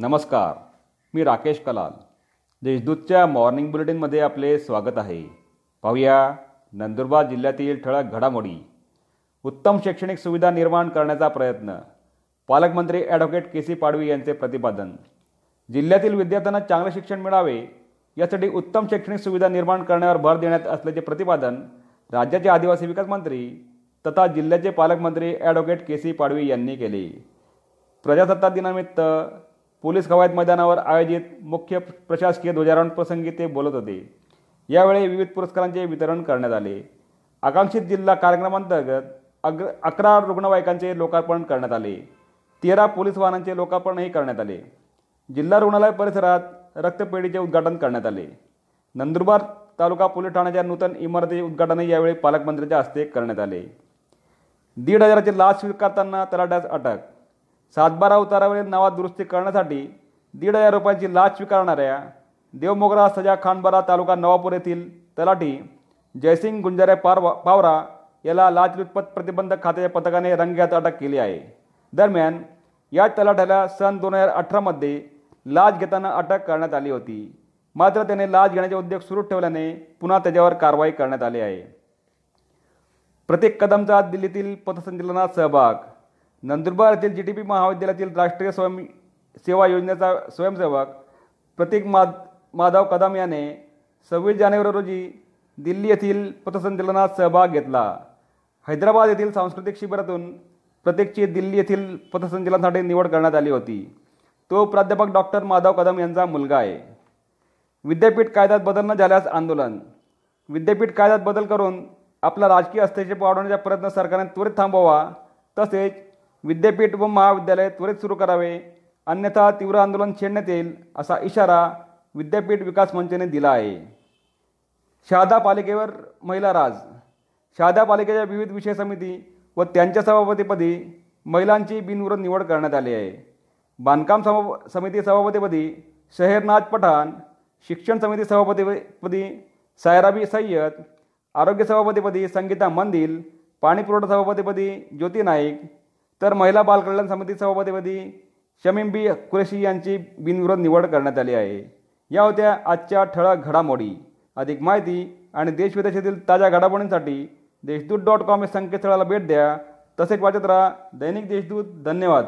नमस्कार मी राकेश कलाल. देशदूतच्या मॉर्निंग बुलेटिनमध्ये आपले स्वागत आहे. पाहूया नंदुरबार जिल्ह्यातील ठळक घडामोडी. उत्तम शैक्षणिक सुविधा निर्माण करण्याचा प्रयत्न. पालकमंत्री ॲडव्होकेट के सी पाडवी यांचे प्रतिपादन. जिल्ह्यातील विद्यार्थ्यांना चांगले शिक्षण मिळावे यासाठी उत्तम शैक्षणिक सुविधा निर्माण करण्यावर भर देण्यात असल्याचे प्रतिपादन राज्याचे आदिवासी विकास मंत्री तथा जिल्ह्याचे पालकमंत्री ॲडव्होकेट के सी पाडवी यांनी केले. प्रजासत्ताक दिनानिमित्त पोलीस कवायत मैदानावर आयोजित मुख्य प्रशासकीय ध्वजारोहण प्रसंगी ते बोलत होते. यावेळी विविध पुरस्कारांचे वितरण करण्यात आले. आकांक्षित जिल्हा कार्यक्रमांतर्गत अग्र अकरा रुग्णवाहिकांचे लोकार्पण करण्यात आले. तेरा पोलीस वाहनांचे लोकार्पणही करण्यात आले. जिल्हा रुग्णालय परिसरात रक्तपेढीचे उद्घाटन करण्यात आले. नंदुरबार तालुका पोलीस ठाण्याच्या नूतन इमारतीचे उद्घाटनही यावेळी पालकमंत्र्यांच्या हस्ते करण्यात आले. दीड हजाराची लाच स्वीकारताना तलाट्यास अटक सातबारा उतारावरील नावात दुरुस्ती करण्यासाठी दीड हजार रुपयांची लाच स्वीकारणाऱ्या देवमोगरा सजा खानबारा तालुका नवापूर येथील तलाठी जयसिंग गुंजारे पारवा पावरा याला लाचलुचपत प्रतिबंधक खात्याच्या पथकाने रंगेहात अटक केली आहे. दरम्यान या तलाठ्याला सन दोन हजार अठरामध्ये लाच घेताना अटक करण्यात आली होती. मात्र त्याने लाच घेण्याचे उद्योग सुरू ठेवल्याने पुन्हा त्याच्यावर कारवाई करण्यात आली आहे. प्रत्येक कदमचा दिल्लीतील पथसंचलनात सहभाग नंदुरबार येथील जी टी पी महाविद्यालयातील राष्ट्रीय स्वयं सेवा योजनेचा स्वयंसेवक प्रतीक माध माधव कदम याने सव्वीस जानेवारी रोजी दिल्ली येथील पथसंचलनात सहभाग घेतला. हैदराबाद येथील सांस्कृतिक शिबिरातून प्रत्येकची दिल्ली येथील पथसंचलनासाठी निवड करण्यात आली होती. तो प्राध्यापक डॉक्टर माधव कदम यांचा मुलगा आहे. विद्यापीठ कायद्यात बदल न झाल्यास आंदोलन. विद्यापीठ कायद्यात बदल करून आपला राजकीय हस्तक्षेप वाढवण्याचा प्रयत्न सरकारने त्वरित थांबवावा तसेच विद्यापीठ व महाविद्यालय त्वरित सुरू करावे. अन्यथा तीव्र आंदोलन छेडण्यात येईल असा इशारा विद्यापीठ विकास मंचाने दिला आहे. शहादा पालिकेवर महिला राज. शहादा पालिकेच्या विविध विषय समिती व त्यांच्या सभापतीपदी महिलांची बिनविरोध निवड करण्यात आली आहे. बांधकाम सभा समिती सभापतीपदी शहरनाज पठाण शिक्षण समिती सभापतीपदी सायराबी सय्यद आरोग्य सभापतीपदी संगीता मंदिल पाणीपुरवठा सभापतीपदी ज्योती नाईक तर महिला बालकल्याण समिती सभापतीपदी शमीम बी कुरेशी यांची बिनविरोध निवड करण्यात आली आहे. या होत्या आजच्या ठळक घडामोडी. अधिक माहिती आणि देशविदेशातील ताज्या घडामोडींसाठी देशदूत डॉट कॉम या संकेतस्थळाला भेट द्या. तसेच वाचत राहा दैनिक देशदूत. धन्यवाद.